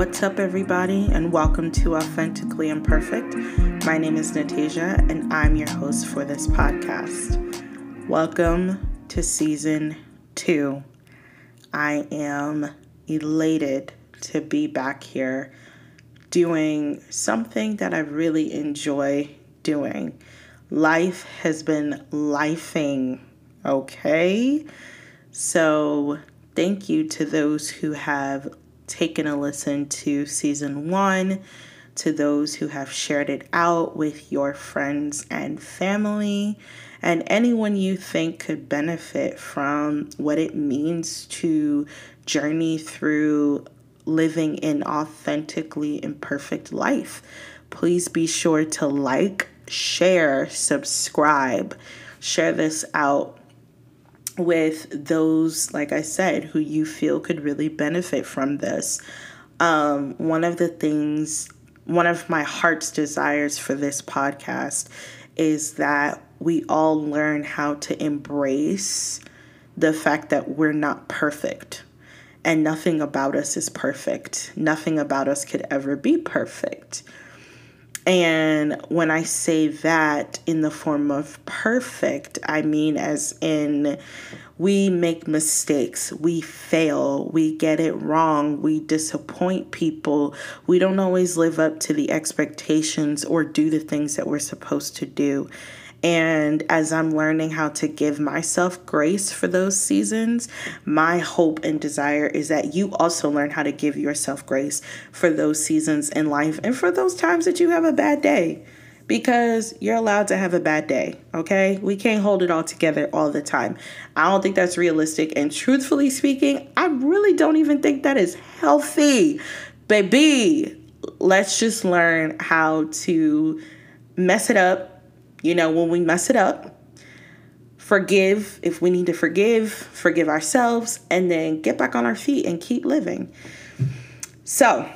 What's up, everybody, and welcome to Authentically Imperfect. My name is Natasia, and I'm your host for this podcast. Welcome to season two. I am elated to be back here doing something that I really enjoy doing. Life has been lifing, okay? So, thank you to those who have taken a listen to season one, to those who have shared it out with your friends and family, and anyone you think could benefit from what it means to journey through living an authentically imperfect life. Please be sure to like, share, subscribe, share this out with those, like I said, who you feel could really benefit from this. Um, one of the things, one of my heart's desires for this podcast is that we all learn how to embrace the fact that we're not perfect and nothing about us is perfect. Nothing about us could ever be perfect. And when I say that in the form of perfect, I mean as in we make mistakes, we fail, we get it wrong, we disappoint people, we don't always live up to the expectations or do the things that we're supposed to do. And as I'm learning how to give myself grace for those seasons, my hope and desire is that you also learn how to give yourself grace for those seasons in life and for those times that you have a bad day. Because you're allowed to have a bad day, okay? We can't hold it all together all the time. I don't think that's realistic. And truthfully speaking, I really don't even think that is healthy. Baby, let's just learn how to mess it up you know, when we mess it up, forgive if we need to forgive, forgive ourselves, and then get back on our feet and keep living. So,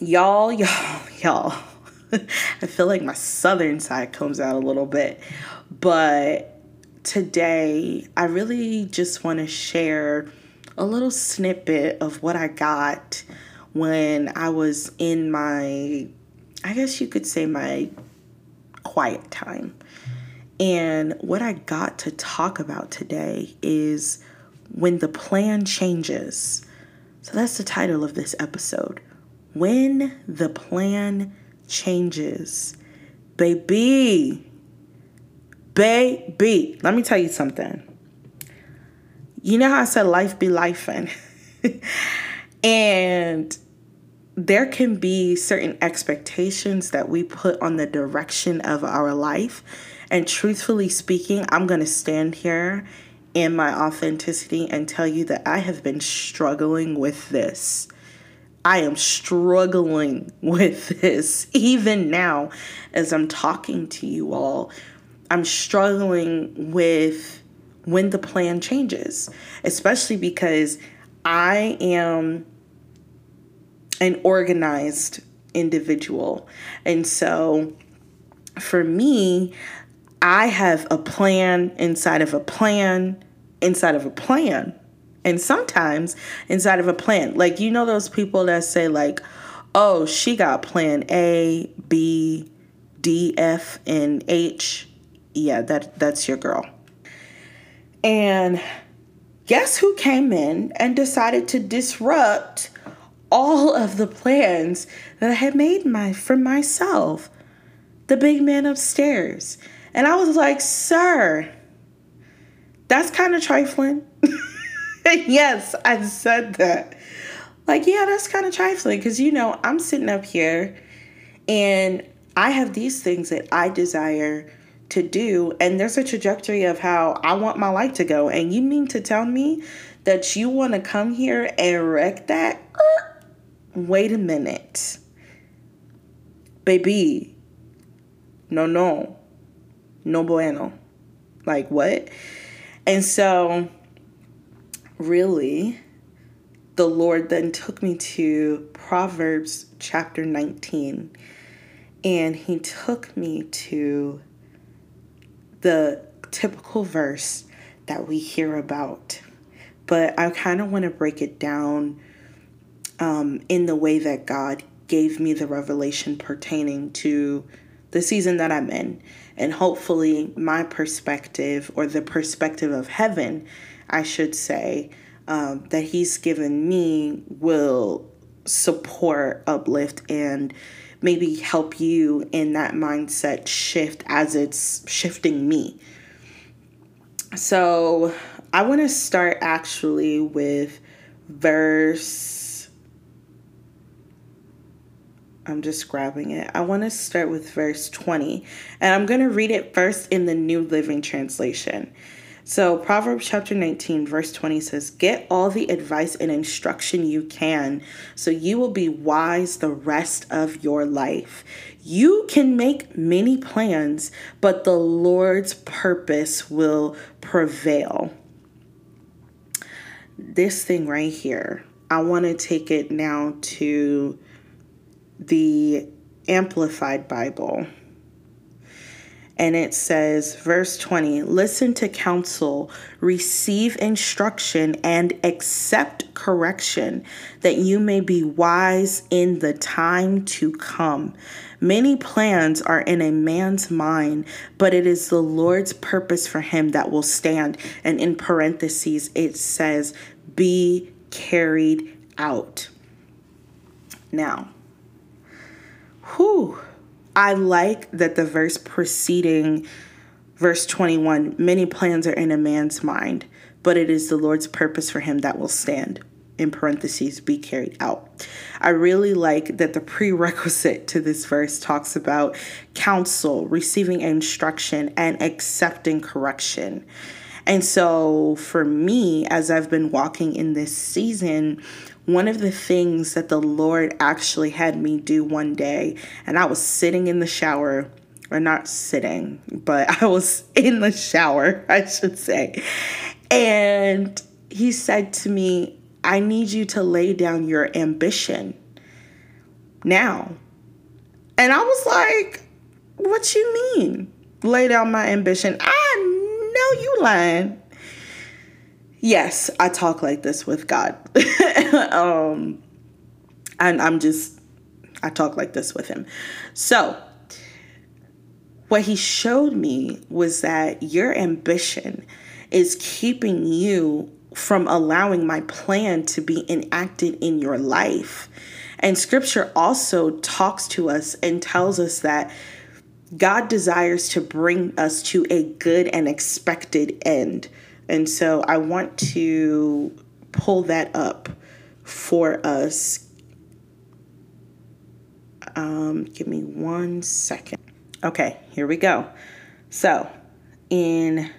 y'all, y'all, y'all, I feel like my southern side comes out a little bit, but today I really just want to share a little snippet of what I got when I was in my, I guess you could say, my quiet time. And what I got to talk about today is when the plan changes. So that's the title of this episode. When the plan changes. Baby, baby, let me tell you something. You know how I said life be life and and there can be certain expectations that we put on the direction of our life. And truthfully speaking, I'm going to stand here in my authenticity and tell you that I have been struggling with this. I am struggling with this even now as I'm talking to you all. I'm struggling with when the plan changes, especially because I am an organized individual. And so for me, I have a plan inside of a plan inside of a plan. And sometimes inside of a plan. Like you know those people that say like, "Oh, she got plan A, B, D, F, and H." Yeah, that that's your girl. And guess who came in and decided to disrupt all of the plans that I had made my for myself. The big man upstairs. And I was like, "Sir, that's kind of trifling." yes, I said that. Like, yeah, that's kind of trifling cuz you know, I'm sitting up here and I have these things that I desire to do and there's a trajectory of how I want my life to go and you mean to tell me that you want to come here and wreck that? Wait a minute. Baby, no, no, no bueno. Like, what? And so, really, the Lord then took me to Proverbs chapter 19, and He took me to the typical verse that we hear about. But I kind of want to break it down um, in the way that God gave me the revelation pertaining to the season that I'm in. And hopefully, my perspective, or the perspective of heaven, I should say, um, that He's given me will support, uplift, and maybe help you in that mindset shift as it's shifting me. So, I want to start actually with verse I'm just grabbing it. I want to start with verse 20, and I'm going to read it first in the New Living Translation. So, Proverbs chapter 19, verse 20 says, Get all the advice and instruction you can, so you will be wise the rest of your life. You can make many plans, but the Lord's purpose will prevail. This thing right here, I want to take it now to the Amplified Bible. And it says, verse 20 listen to counsel, receive instruction, and accept correction, that you may be wise in the time to come. Many plans are in a man's mind, but it is the Lord's purpose for him that will stand. And in parentheses, it says, be carried out. Now, whew, I like that the verse preceding verse 21 many plans are in a man's mind, but it is the Lord's purpose for him that will stand. In parentheses, be carried out. I really like that the prerequisite to this verse talks about counsel, receiving instruction, and accepting correction. And so, for me, as I've been walking in this season, one of the things that the Lord actually had me do one day, and I was sitting in the shower, or not sitting, but I was in the shower, I should say. And He said to me, I need you to lay down your ambition now. And I was like, What you mean? Lay down my ambition. I know you lying yes, I talk like this with God. um, and I'm just, I talk like this with Him. So, what He showed me was that your ambition is keeping you from allowing my plan to be enacted in your life. And scripture also talks to us and tells us that God desires to bring us to a good and expected end. And so I want to pull that up for us. Um, give me one second. Okay, here we go. So, in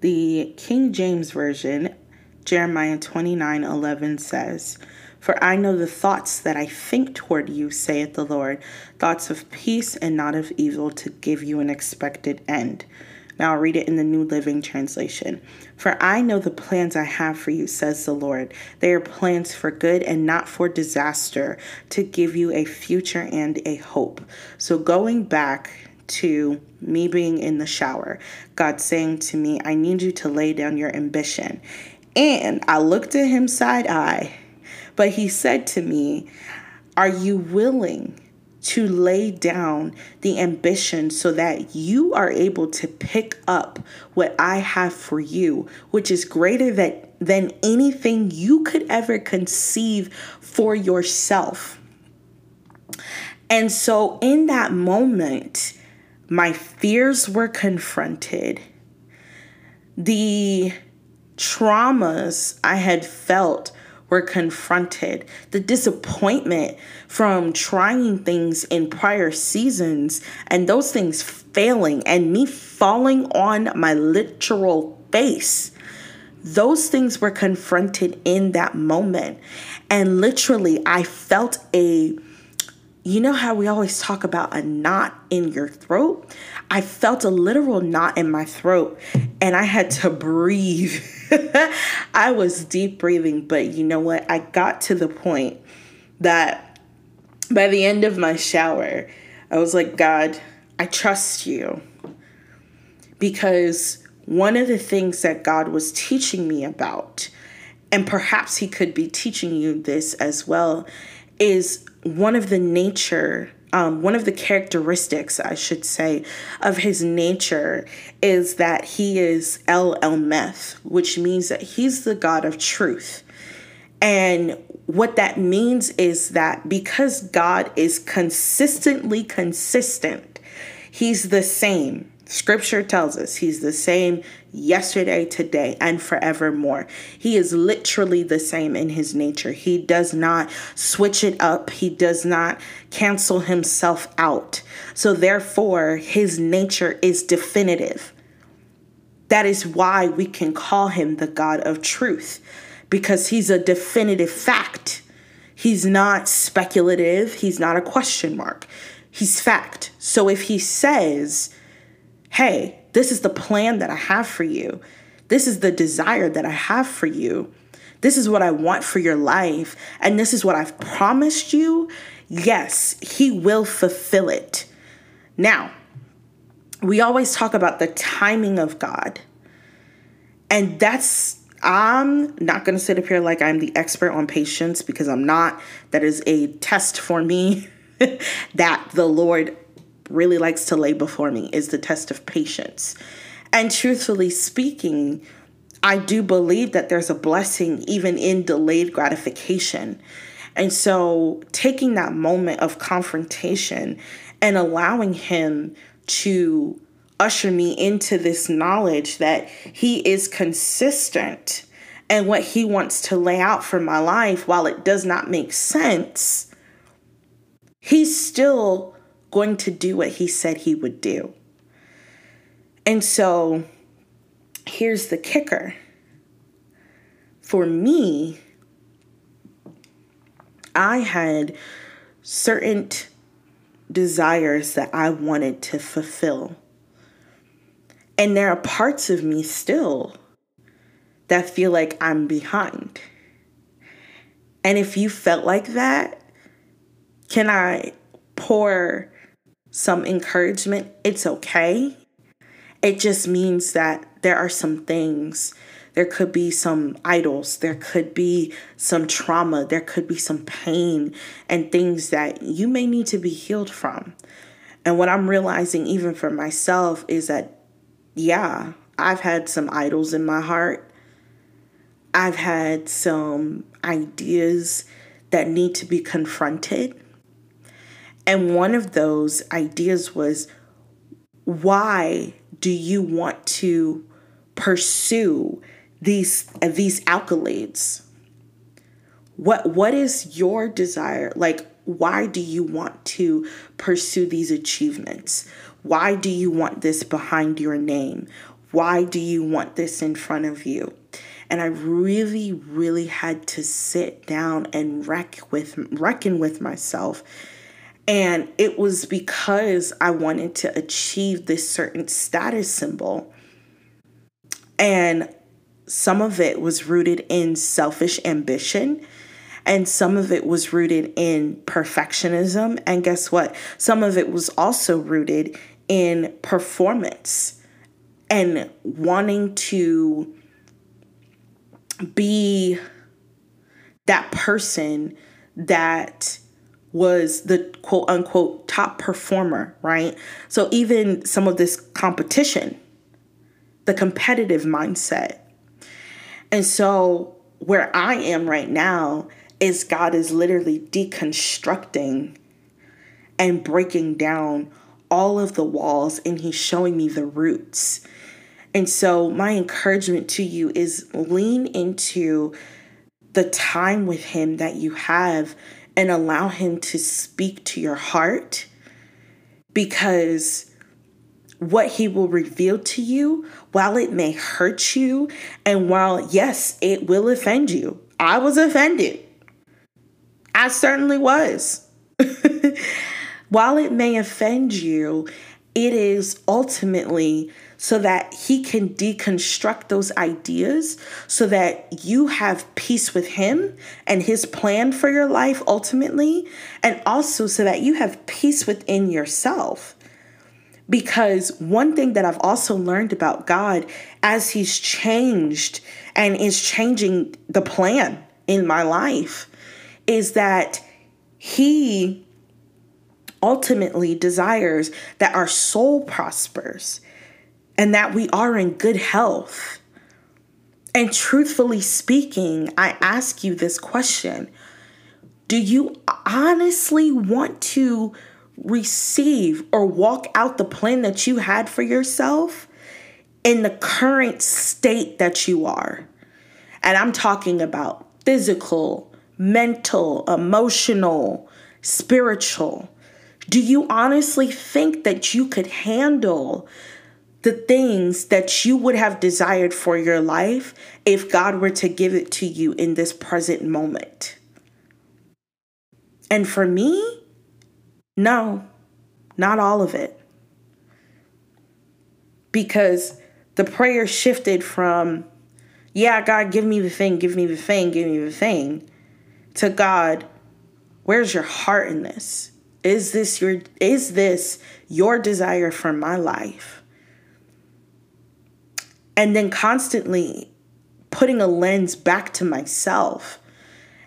the King James Version, Jeremiah 29 11 says, For I know the thoughts that I think toward you, saith the Lord, thoughts of peace and not of evil, to give you an expected end. Now I'll read it in the New Living Translation. For I know the plans I have for you, says the Lord. They are plans for good and not for disaster, to give you a future and a hope. So going back to me being in the shower, God saying to me, I need you to lay down your ambition. And I looked at him side eye, but he said to me, Are you willing? To lay down the ambition so that you are able to pick up what I have for you, which is greater that, than anything you could ever conceive for yourself. And so, in that moment, my fears were confronted. The traumas I had felt were confronted. The disappointment from trying things in prior seasons and those things failing and me falling on my literal face. Those things were confronted in that moment. And literally, I felt a you know how we always talk about a knot in your throat? I felt a literal knot in my throat and I had to breathe. I was deep breathing, but you know what? I got to the point that by the end of my shower, I was like, God, I trust you. Because one of the things that God was teaching me about and perhaps he could be teaching you this as well, is one of the nature um, one of the characteristics, I should say, of his nature is that he is El Emeth, which means that he's the God of truth. And what that means is that because God is consistently consistent, he's the same. Scripture tells us he's the same yesterday, today, and forevermore. He is literally the same in his nature. He does not switch it up, he does not cancel himself out. So, therefore, his nature is definitive. That is why we can call him the God of truth, because he's a definitive fact. He's not speculative, he's not a question mark. He's fact. So if he says, hey, this is the plan that I have for you. This is the desire that I have for you. This is what I want for your life. And this is what I've promised you. Yes, He will fulfill it. Now, we always talk about the timing of God. And that's, I'm not going to sit up here like I'm the expert on patience because I'm not. That is a test for me that the Lord really likes to lay before me is the test of patience. And truthfully speaking, I do believe that there's a blessing even in delayed gratification. And so taking that moment of confrontation and allowing him to usher me into this knowledge that he is consistent and what he wants to lay out for my life, while it does not make sense, he's still going to do what he said he would do. And so here's the kicker for me, I had certain desires that I wanted to fulfill. And there are parts of me still that feel like I'm behind. And if you felt like that, can I pour some encouragement, it's okay. It just means that there are some things. There could be some idols, there could be some trauma, there could be some pain and things that you may need to be healed from. And what I'm realizing, even for myself, is that, yeah, I've had some idols in my heart. I've had some ideas that need to be confronted. And one of those ideas was why do you want to pursue these uh, these accolades? What what is your desire? Like why do you want to pursue these achievements? Why do you want this behind your name? Why do you want this in front of you? And I really, really had to sit down and wreck with reckon with myself and it was because I wanted to achieve this certain status symbol. And some of it was rooted in selfish ambition, and some of it was rooted in perfectionism. And guess what? Some of it was also rooted in performance and wanting to be that person that was the quote unquote top performer, right? So even some of this competition, the competitive mindset. And so where I am right now is God is literally deconstructing and breaking down all of the walls and he's showing me the roots. And so my encouragement to you is lean into the time with him that you have and allow Him to speak to your heart because what He will reveal to you, while it may hurt you, and while, yes, it will offend you. I was offended. I certainly was. while it may offend you, it is ultimately so that he can deconstruct those ideas so that you have peace with him and his plan for your life ultimately, and also so that you have peace within yourself. Because one thing that I've also learned about God as He's changed and is changing the plan in my life is that He ultimately desires that our soul prospers and that we are in good health. And truthfully speaking, I ask you this question Do you honestly want to receive or walk out the plan that you had for yourself in the current state that you are? And I'm talking about physical, mental, emotional, spiritual. Do you honestly think that you could handle the things that you would have desired for your life if God were to give it to you in this present moment? And for me, no, not all of it. Because the prayer shifted from, yeah, God, give me the thing, give me the thing, give me the thing, to God, where's your heart in this? Is this your is this your desire for my life? And then constantly putting a lens back to myself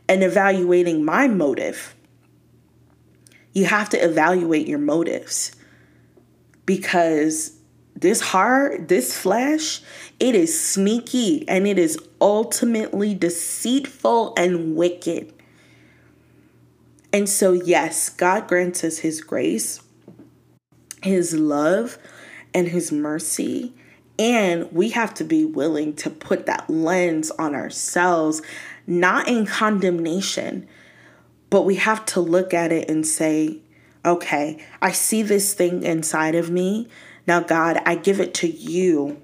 and evaluating my motive. You have to evaluate your motives because this heart, this flesh, it is sneaky and it is ultimately deceitful and wicked. And so, yes, God grants us His grace, His love, and His mercy. And we have to be willing to put that lens on ourselves, not in condemnation, but we have to look at it and say, okay, I see this thing inside of me. Now, God, I give it to you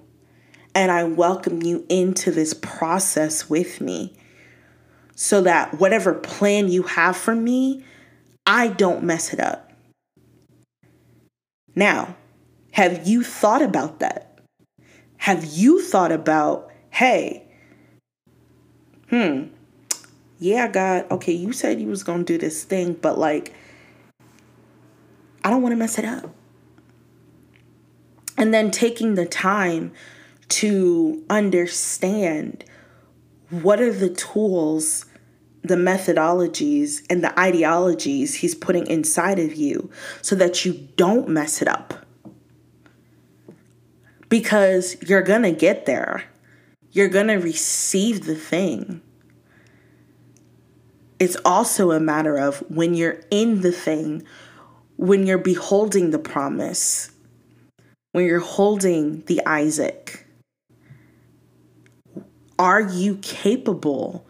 and I welcome you into this process with me so that whatever plan you have for me, I don't mess it up. Now, have you thought about that? Have you thought about, hey, hmm, yeah, God, okay, you said you was going to do this thing, but like, I don't want to mess it up. And then taking the time to understand what are the tools, the methodologies, and the ideologies he's putting inside of you so that you don't mess it up. Because you're going to get there, you're going to receive the thing. It's also a matter of when you're in the thing, when you're beholding the promise, when you're holding the Isaac are you capable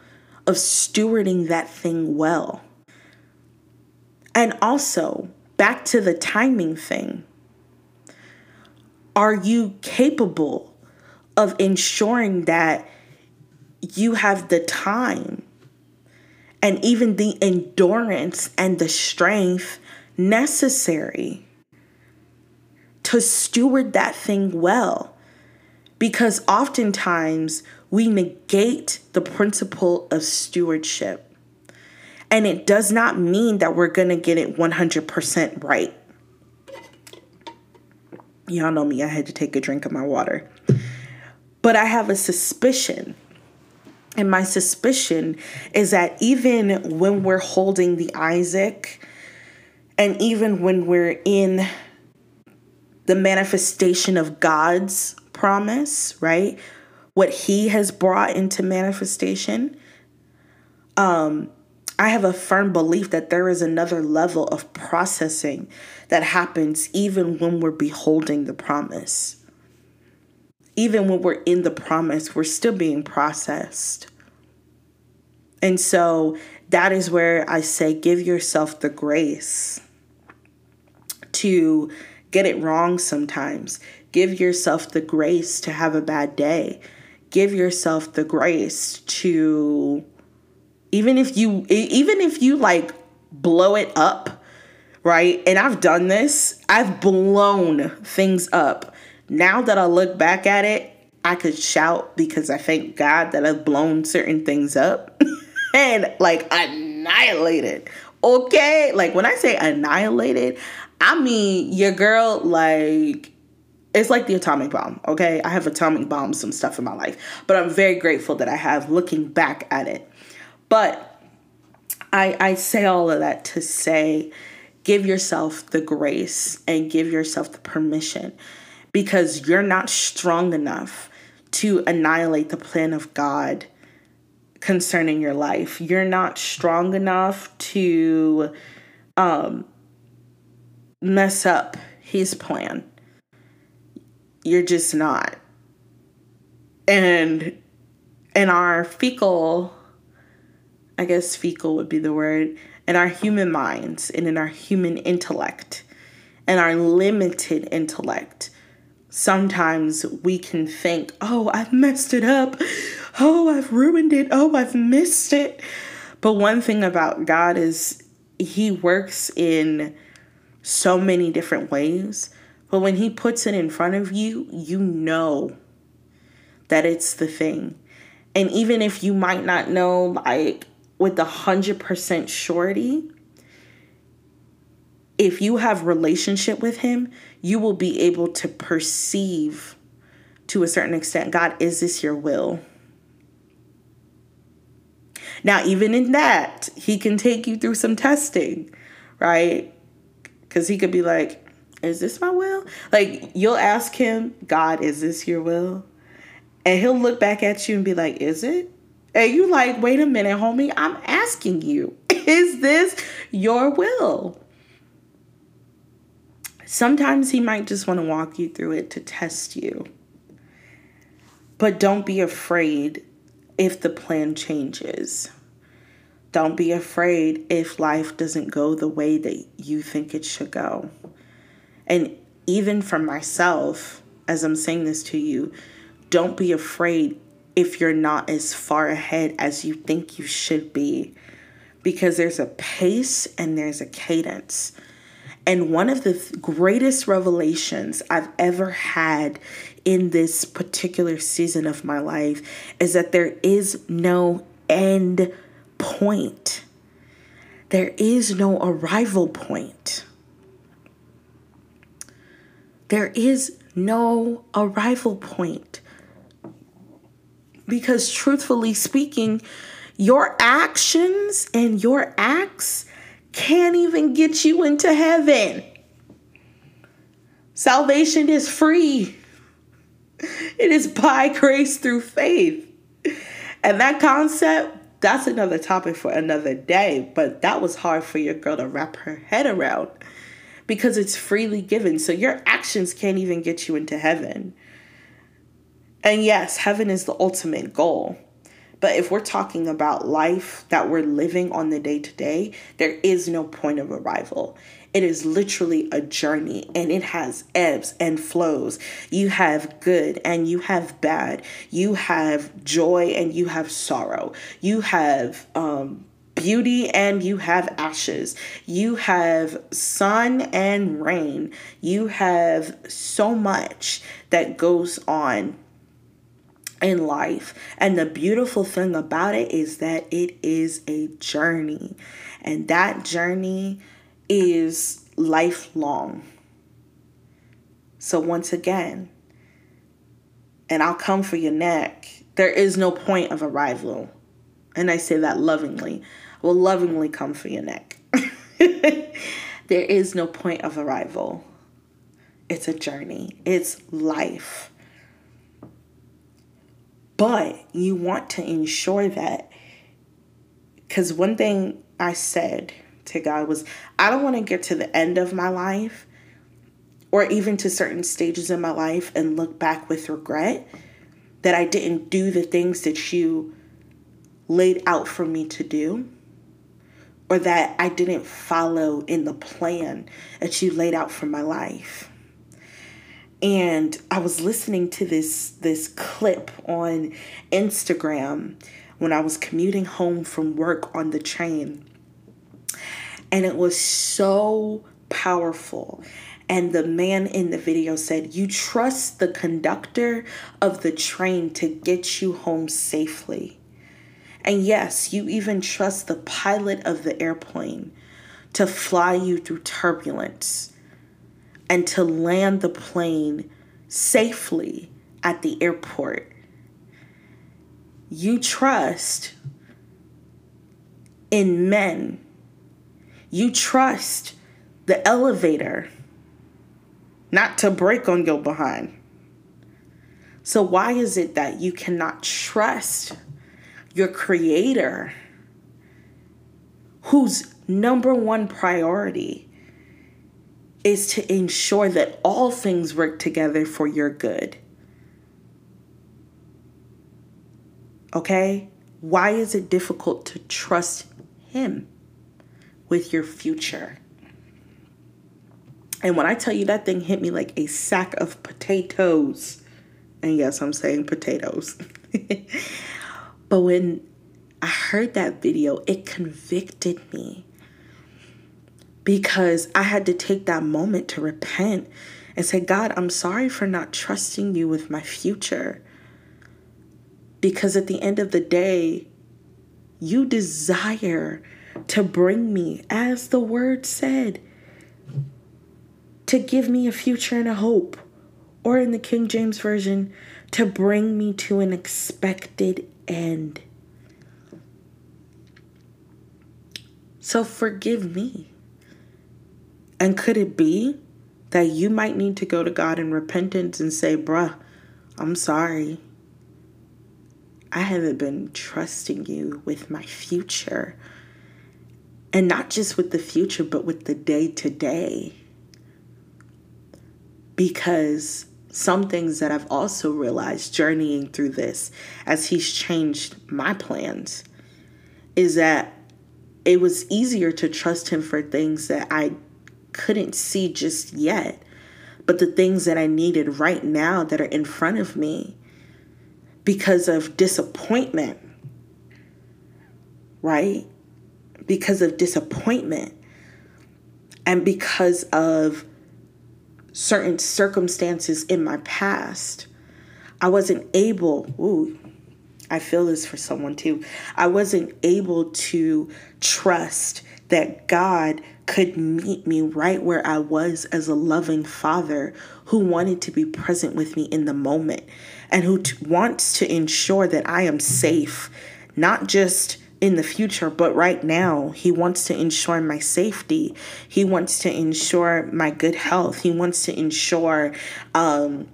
of stewarding that thing well? And also, back to the timing thing. Are you capable of ensuring that you have the time and even the endurance and the strength necessary to steward that thing well? Because oftentimes we negate the principle of stewardship. And it does not mean that we're going to get it 100% right. Y'all know me, I had to take a drink of my water. But I have a suspicion. And my suspicion is that even when we're holding the Isaac, and even when we're in the manifestation of God's promise, right? what he has brought into manifestation, um, I have a firm belief that there is another level of processing that happens even when we're beholding the promise. Even when we're in the promise, we're still being processed. And so that is where I say give yourself the grace to get it wrong sometimes. Give yourself the grace to have a bad day give yourself the grace to even if you even if you like blow it up, right? And I've done this. I've blown things up. Now that I look back at it, I could shout because I thank God that I've blown certain things up and like annihilated. Okay? Like when I say annihilated, I mean, your girl, like, it's like the atomic bomb, okay? I have atomic bombs, some stuff in my life, but I'm very grateful that I have looking back at it. But I, I say all of that to say, give yourself the grace and give yourself the permission because you're not strong enough to annihilate the plan of God concerning your life. You're not strong enough to um, mess up his plan. You're just not. And in our fecal, I guess fecal would be the word, in our human minds and in our human intellect and our limited intellect, sometimes we can think, oh, I've messed it up. Oh, I've ruined it. Oh, I've missed it. But one thing about God is He works in so many different ways. But when He puts it in front of you, you know that it's the thing. And even if you might not know, like with hundred percent surety, if you have relationship with him, you will be able to perceive to a certain extent, God, is this your will? Now, even in that, he can take you through some testing, right? Because he could be like, Is this my will? Like, you'll ask him, God, is this your will? And he'll look back at you and be like, Is it? And you like, wait a minute, homie, I'm asking you, is this your will? Sometimes he might just want to walk you through it to test you. But don't be afraid if the plan changes. Don't be afraid if life doesn't go the way that you think it should go. And even for myself, as I'm saying this to you, don't be afraid if you're not as far ahead as you think you should be. Because there's a pace and there's a cadence. And one of the th- greatest revelations I've ever had in this particular season of my life is that there is no end point. There is no arrival point. There is no arrival point. Because, truthfully speaking, your actions and your acts can't even get you into heaven. Salvation is free, it is by grace through faith. And that concept, that's another topic for another day, but that was hard for your girl to wrap her head around because it's freely given. So your actions can't even get you into heaven. And yes, heaven is the ultimate goal. But if we're talking about life that we're living on the day to day, there is no point of arrival. It is literally a journey and it has ebbs and flows. You have good and you have bad. You have joy and you have sorrow. You have um, beauty and you have ashes. You have sun and rain. You have so much that goes on in life. And the beautiful thing about it is that it is a journey, and that journey is lifelong. So, once again, and I'll come for your neck, there is no point of arrival. And I say that lovingly. I will lovingly come for your neck. there is no point of arrival. It's a journey, it's life. But you want to ensure that, because one thing I said to God was, I don't want to get to the end of my life or even to certain stages in my life and look back with regret that I didn't do the things that you laid out for me to do or that I didn't follow in the plan that you laid out for my life and I was listening to this this clip on Instagram when I was commuting home from work on the train. And it was so powerful. And the man in the video said, You trust the conductor of the train to get you home safely. And yes, you even trust the pilot of the airplane to fly you through turbulence and to land the plane safely at the airport. You trust in men. You trust the elevator not to break on your behind. So, why is it that you cannot trust your creator, whose number one priority is to ensure that all things work together for your good? Okay? Why is it difficult to trust Him with your future? And when I tell you that thing hit me like a sack of potatoes, and yes, I'm saying potatoes. but when I heard that video, it convicted me because I had to take that moment to repent and say, God, I'm sorry for not trusting you with my future. Because at the end of the day, you desire to bring me, as the word said, to give me a future and a hope. Or in the King James Version, to bring me to an expected end. So forgive me. And could it be that you might need to go to God in repentance and say, bruh, I'm sorry. I haven't been trusting you with my future. And not just with the future, but with the day to day. Because some things that I've also realized journeying through this as He's changed my plans is that it was easier to trust Him for things that I couldn't see just yet, but the things that I needed right now that are in front of me because of disappointment, right? Because of disappointment and because of certain circumstances in my past, I wasn't able, ooh, I feel this for someone too. I wasn't able to trust that God could meet me right where I was as a loving father who wanted to be present with me in the moment and who t- wants to ensure that I am safe, not just in the future, but right now. He wants to ensure my safety. He wants to ensure my good health. He wants to ensure um,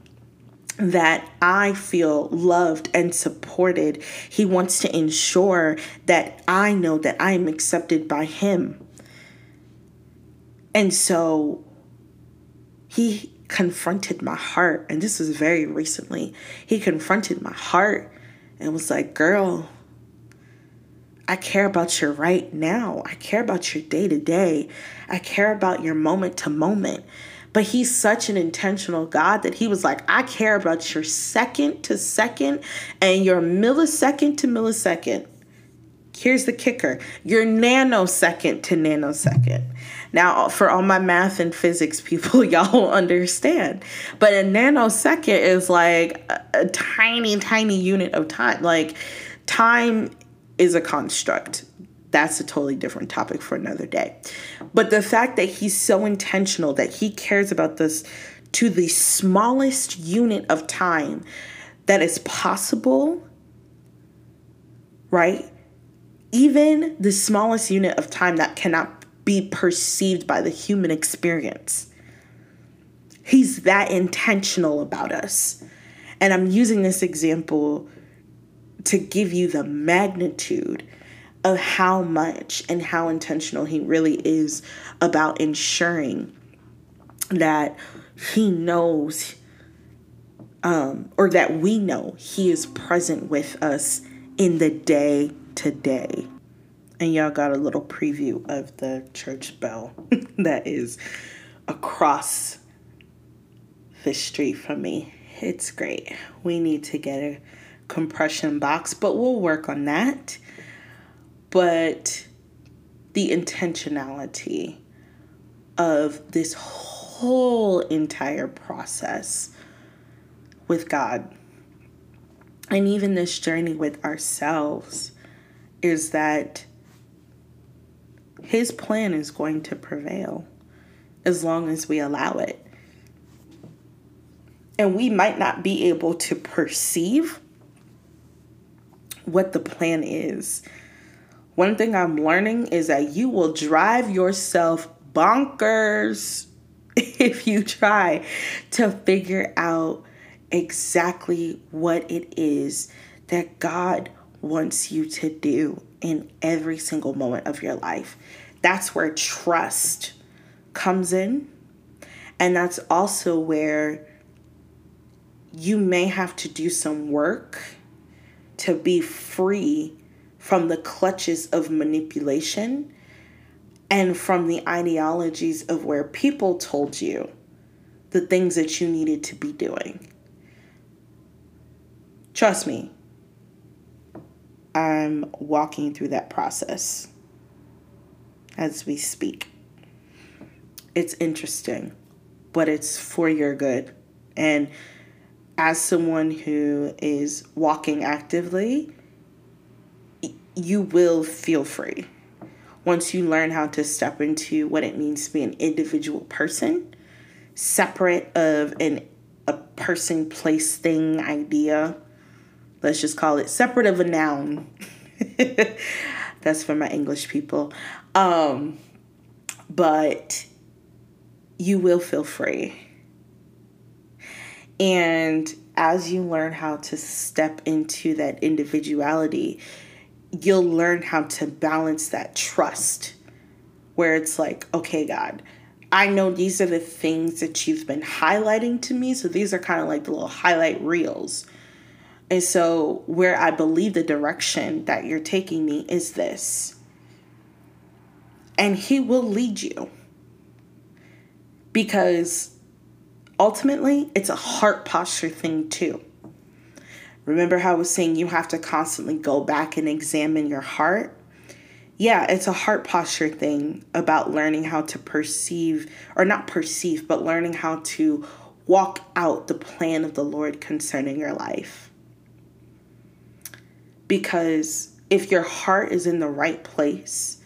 that I feel loved and supported. He wants to ensure that I know that I am accepted by Him. And so He confronted my heart, and this was very recently. He confronted my heart and was like, Girl, I care about your right now. I care about your day to day. I care about your moment to moment. But he's such an intentional God that he was like, I care about your second to second and your millisecond to millisecond. Here's the kicker you're nanosecond to nanosecond. Now, for all my math and physics people, y'all understand. But a nanosecond is like a, a tiny, tiny unit of time. Like, time is a construct. That's a totally different topic for another day. But the fact that he's so intentional, that he cares about this to the smallest unit of time that is possible, right? Even the smallest unit of time that cannot be perceived by the human experience. He's that intentional about us. And I'm using this example to give you the magnitude of how much and how intentional he really is about ensuring that he knows um, or that we know he is present with us in the day to day and y'all got a little preview of the church bell that is across the street from me. It's great. We need to get a compression box, but we'll work on that. But the intentionality of this whole entire process with God and even this journey with ourselves is that his plan is going to prevail as long as we allow it. And we might not be able to perceive what the plan is. One thing I'm learning is that you will drive yourself bonkers if you try to figure out exactly what it is that God wants you to do in every single moment of your life. That's where trust comes in. And that's also where you may have to do some work to be free from the clutches of manipulation and from the ideologies of where people told you the things that you needed to be doing. Trust me, I'm walking through that process as we speak. It's interesting, but it's for your good. And as someone who is walking actively, you will feel free once you learn how to step into what it means to be an individual person, separate of an a person, place, thing, idea. Let's just call it separate of a noun. That's for my English people. Um, but you will feel free and as you learn how to step into that individuality, you'll learn how to balance that trust where it's like, okay, God, I know these are the things that you've been highlighting to me. So these are kind of like the little highlight reels. And so, where I believe the direction that you're taking me is this. And He will lead you. Because ultimately, it's a heart posture thing too. Remember how I was saying you have to constantly go back and examine your heart? Yeah, it's a heart posture thing about learning how to perceive, or not perceive, but learning how to walk out the plan of the Lord concerning your life. Because if your heart is in the right place,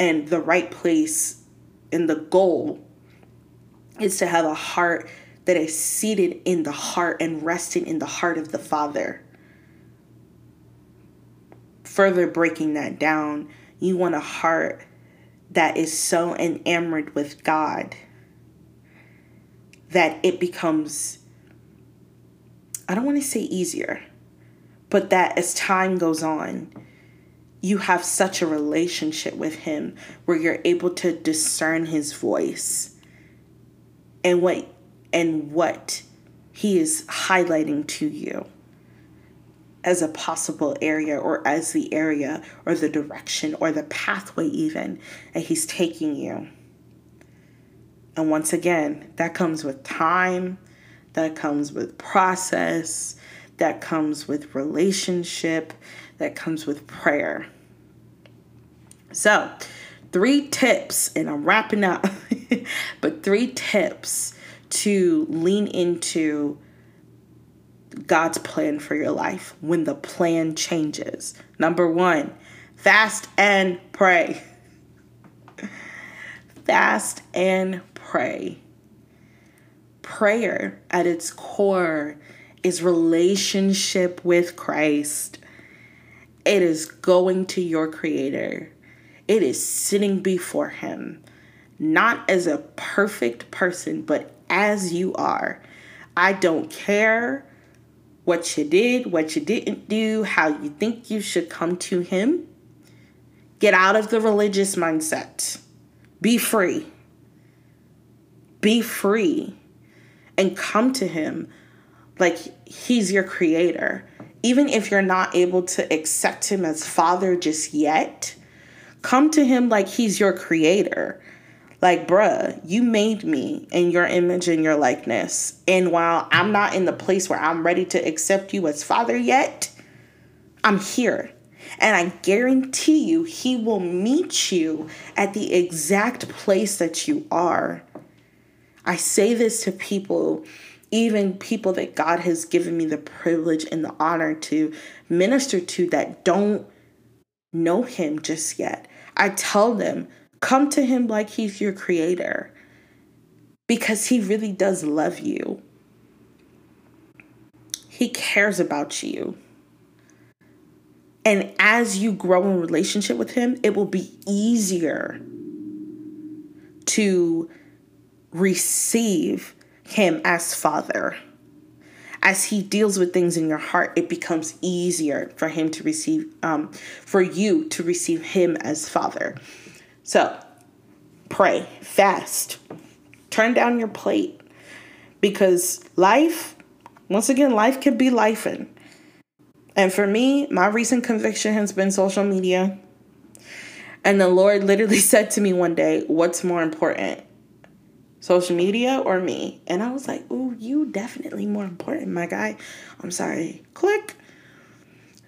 and the right place and the goal is to have a heart that is seated in the heart and resting in the heart of the Father. Further breaking that down, you want a heart that is so enamored with God that it becomes, I don't want to say easier, but that as time goes on, you have such a relationship with Him where you're able to discern His voice and what and what he is highlighting to you as a possible area or as the area or the direction or the pathway even that he's taking you. And once again, that comes with time, that comes with process, that comes with relationship, that comes with prayer. So, three tips, and I'm wrapping up, but three tips to lean into God's plan for your life when the plan changes. Number one, fast and pray. Fast and pray. Prayer at its core is relationship with Christ. It is going to your Creator it is sitting before Him, not as a perfect person, but as you are. I don't care what you did, what you didn't do, how you think you should come to Him. Get out of the religious mindset. Be free. Be free and come to Him like He's your creator. Even if you're not able to accept Him as Father just yet, Come to him like he's your creator. Like, bruh, you made me in your image and your likeness. And while I'm not in the place where I'm ready to accept you as father yet, I'm here. And I guarantee you, he will meet you at the exact place that you are. I say this to people, even people that God has given me the privilege and the honor to minister to that don't know him just yet. I tell them, come to him like he's your creator because he really does love you. He cares about you. And as you grow in relationship with him, it will be easier to receive him as father. As he deals with things in your heart, it becomes easier for him to receive, um, for you to receive him as father. So pray, fast, turn down your plate because life, once again, life can be life. And for me, my recent conviction has been social media. And the Lord literally said to me one day, What's more important? Social media or me? And I was like, Ooh, you definitely more important, my guy. I'm sorry. Click.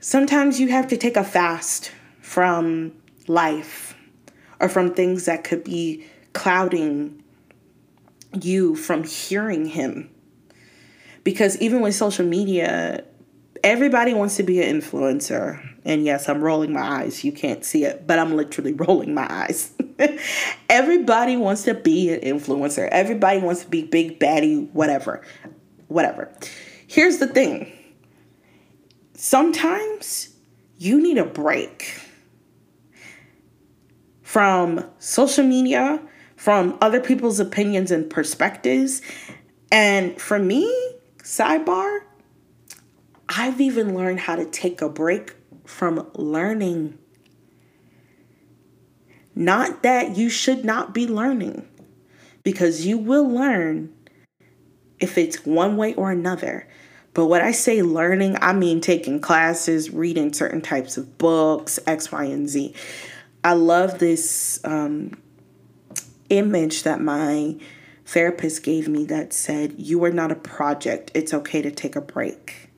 Sometimes you have to take a fast from life or from things that could be clouding you from hearing Him. Because even with social media, everybody wants to be an influencer. And yes, I'm rolling my eyes. You can't see it, but I'm literally rolling my eyes. everybody wants to be an influencer. Everybody wants to be big baddie, whatever. Whatever. Here's the thing. Sometimes you need a break from social media, from other people's opinions and perspectives. And for me, sidebar, I've even learned how to take a break from learning. Not that you should not be learning, because you will learn if it's one way or another. But what I say learning, I mean taking classes, reading certain types of books, X, Y, and Z. I love this um, image that my therapist gave me that said, You are not a project. It's okay to take a break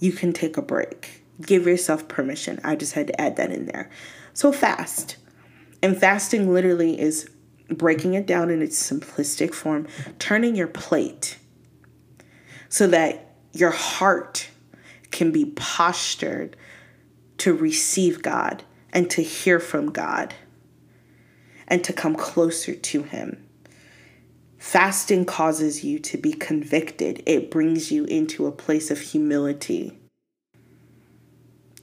you can take a break. Give yourself permission. I just had to add that in there. So, fast. And fasting literally is breaking it down in its simplistic form, turning your plate so that your heart can be postured to receive God and to hear from God and to come closer to Him. Fasting causes you to be convicted, it brings you into a place of humility.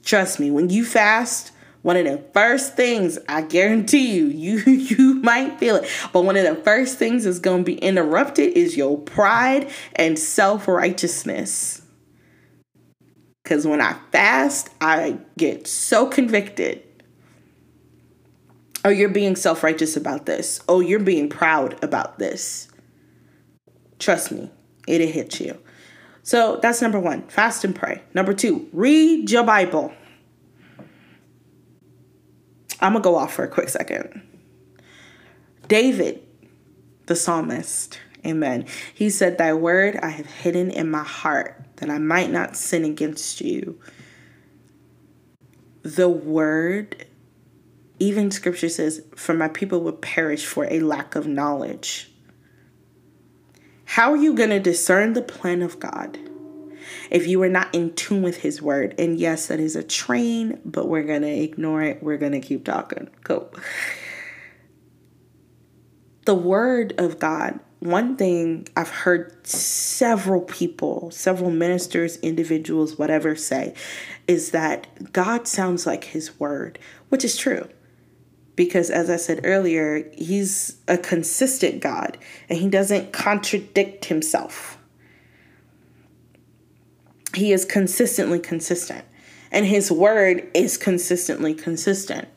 Trust me, when you fast, one of the first things I guarantee you, you you might feel it, but one of the first things that's going to be interrupted is your pride and self-righteousness. Cuz when I fast, I get so convicted. Oh, you're being self-righteous about this. Oh, you're being proud about this. Trust me, it'll hit you. So that's number one fast and pray. Number two, read your Bible. I'm going to go off for a quick second. David, the psalmist, amen. He said, Thy word I have hidden in my heart that I might not sin against you. The word, even scripture says, For my people would perish for a lack of knowledge. How are you going to discern the plan of God if you are not in tune with His word? And yes, that is a train, but we're going to ignore it. We're going to keep talking. Cool. The word of God, one thing I've heard several people, several ministers, individuals, whatever say, is that God sounds like His word, which is true because as I said earlier, he's a consistent God and he doesn't contradict himself. He is consistently consistent and his word is consistently consistent.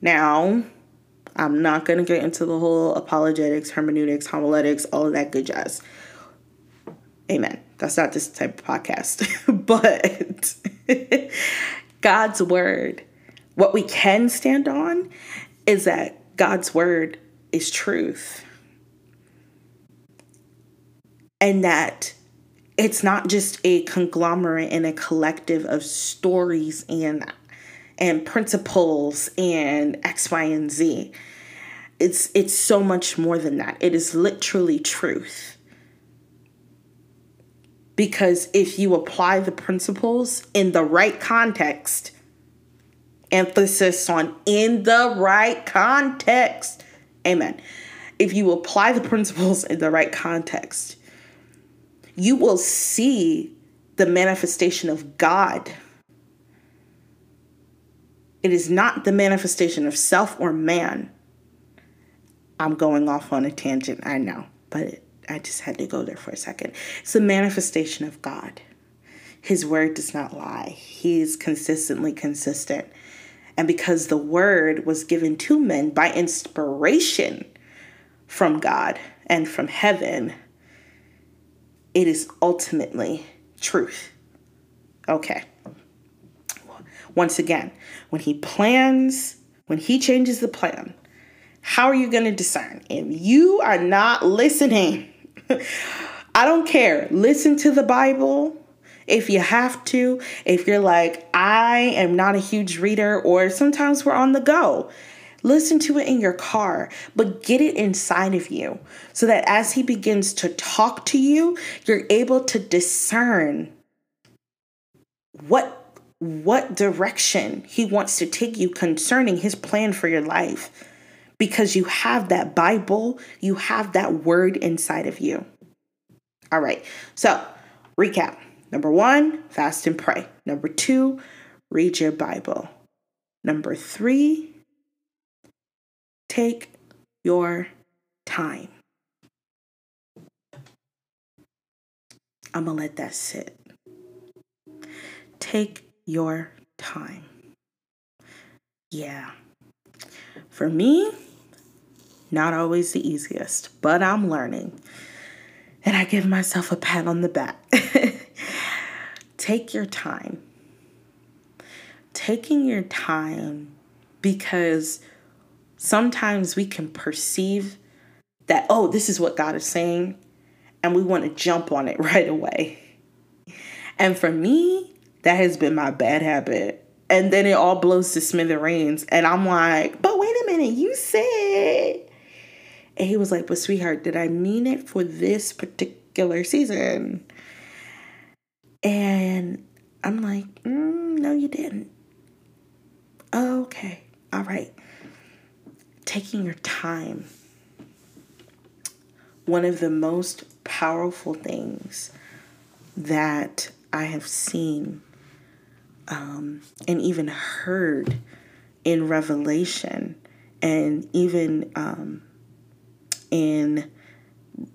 Now, I'm not going to get into the whole apologetics, hermeneutics, homiletics, all of that good jazz. Amen. That's not this type of podcast. but God's word what we can stand on is that God's word is truth. And that it's not just a conglomerate and a collective of stories and and principles and X, Y, and Z. It's it's so much more than that. It is literally truth. Because if you apply the principles in the right context, emphasis on in the right context. Amen. If you apply the principles in the right context, you will see the manifestation of God. It is not the manifestation of self or man. I'm going off on a tangent, I know, but I just had to go there for a second. It's the manifestation of God. His word does not lie, He is consistently consistent. And because the word was given to men by inspiration from God and from heaven, it is ultimately truth. Okay. Once again, when he plans, when he changes the plan, how are you going to discern? If you are not listening, I don't care. Listen to the Bible if you have to. If you're like, I am not a huge reader, or sometimes we're on the go. Listen to it in your car, but get it inside of you so that as he begins to talk to you, you're able to discern what what direction he wants to take you concerning his plan for your life because you have that Bible, you have that word inside of you. All right. So, recap. Number 1, fast and pray. Number 2, read your Bible. Number 3, Take your time. I'm going to let that sit. Take your time. Yeah. For me, not always the easiest, but I'm learning. And I give myself a pat on the back. Take your time. Taking your time because sometimes we can perceive that, oh, this is what God is saying, and we want to jump on it right away. And for me, that has been my bad habit. And then it all blows to smithereens. And I'm like, but wait a minute, you said. And he was like, but sweetheart, did I mean it for this particular season? And I'm like, mm, no, you didn't. Okay, all right taking your time. One of the most powerful things that I have seen um, and even heard in Revelation and even um, in,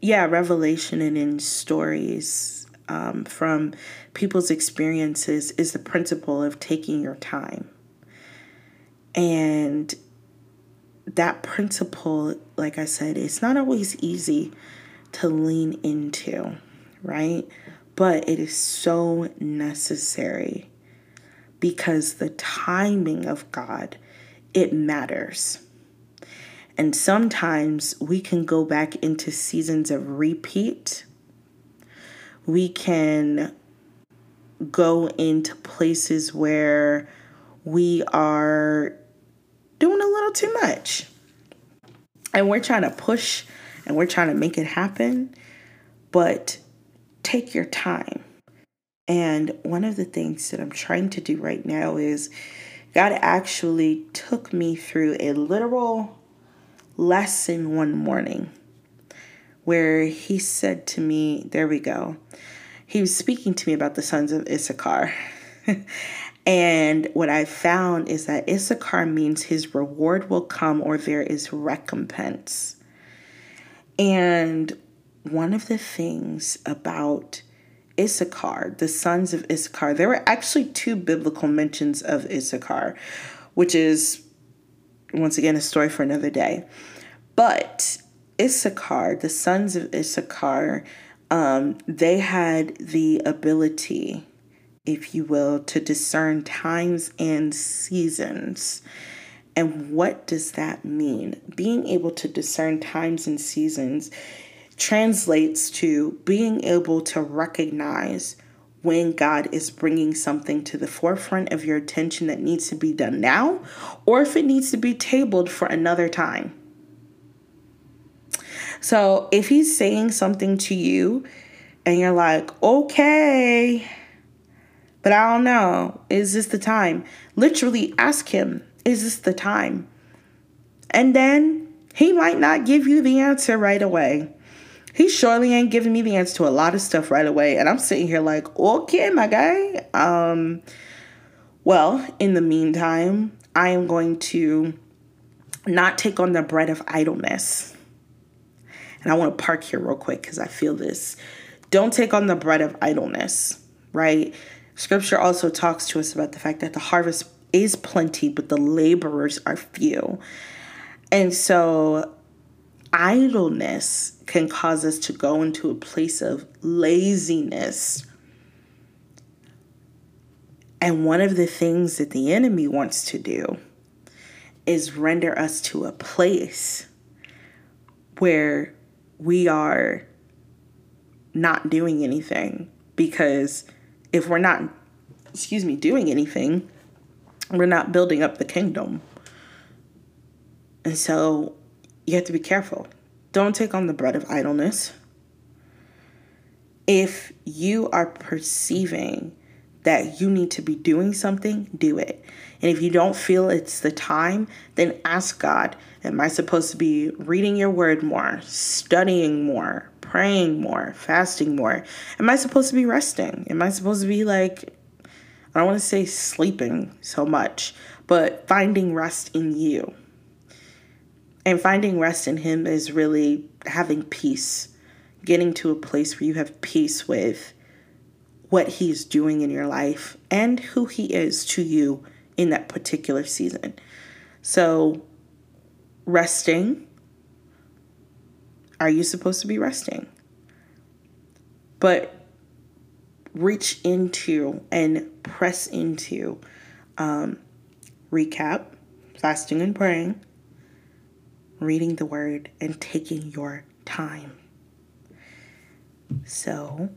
yeah, Revelation and in stories um, from people's experiences is the principle of taking your time. And that principle, like I said, it's not always easy to lean into, right? But it is so necessary because the timing of God, it matters. And sometimes we can go back into seasons of repeat. We can go into places where we are doing a little too much. And we're trying to push and we're trying to make it happen, but take your time. And one of the things that I'm trying to do right now is God actually took me through a literal lesson one morning where he said to me, There we go. He was speaking to me about the sons of Issachar. And what I found is that Issachar means his reward will come or there is recompense. And one of the things about Issachar, the sons of Issachar, there were actually two biblical mentions of Issachar, which is once again a story for another day. But Issachar, the sons of Issachar, um, they had the ability if you will, to discern times and seasons. And what does that mean? Being able to discern times and seasons translates to being able to recognize when God is bringing something to the forefront of your attention that needs to be done now, or if it needs to be tabled for another time. So if He's saying something to you and you're like, okay, but I don't know. Is this the time? Literally ask him, is this the time? And then he might not give you the answer right away. he surely ain't giving me the answer to a lot of stuff right away. And I'm sitting here like, okay, my guy. Um, well, in the meantime, I am going to not take on the bread of idleness. And I want to park here real quick because I feel this. Don't take on the bread of idleness, right? Scripture also talks to us about the fact that the harvest is plenty, but the laborers are few. And so idleness can cause us to go into a place of laziness. And one of the things that the enemy wants to do is render us to a place where we are not doing anything because if we're not excuse me doing anything we're not building up the kingdom. And so you have to be careful. Don't take on the bread of idleness. If you are perceiving that you need to be doing something do it. And if you don't feel it's the time, then ask God, Am I supposed to be reading your word more, studying more, praying more, fasting more? Am I supposed to be resting? Am I supposed to be like, I don't want to say sleeping so much, but finding rest in you? And finding rest in Him is really having peace, getting to a place where you have peace with what He's doing in your life and who He is to you in that particular season. So, resting. Are you supposed to be resting? But reach into and press into um, recap, fasting and praying, reading the word, and taking your time. So,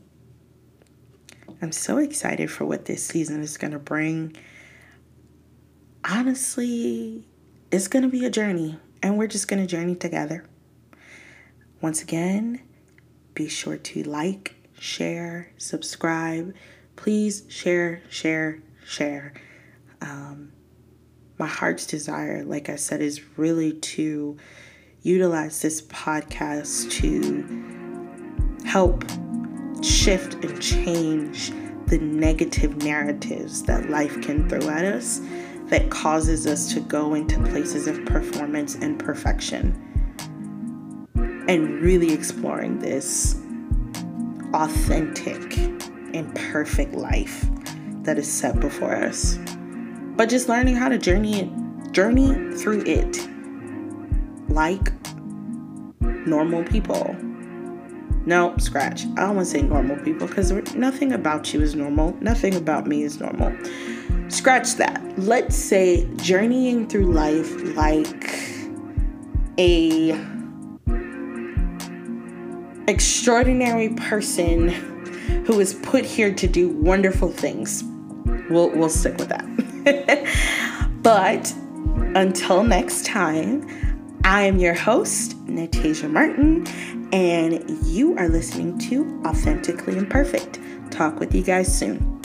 I'm so excited for what this season is going to bring honestly, it's going to be a journey, and we're just going to journey together. Once again, be sure to like, share, subscribe. Please share, share, share. Um, my heart's desire, like I said, is really to utilize this podcast to help shift and change the negative narratives that life can throw at us that causes us to go into places of performance and perfection. And really exploring this authentic and perfect life that is set before us. But just learning how to journey it, journey through it like normal people. No, scratch. I don't want to say normal people because nothing about you is normal. Nothing about me is normal scratch that. Let's say journeying through life like a extraordinary person who is put here to do wonderful things. We'll we'll stick with that. but until next time, I am your host, Natasha Martin, and you are listening to Authentically Imperfect. Talk with you guys soon.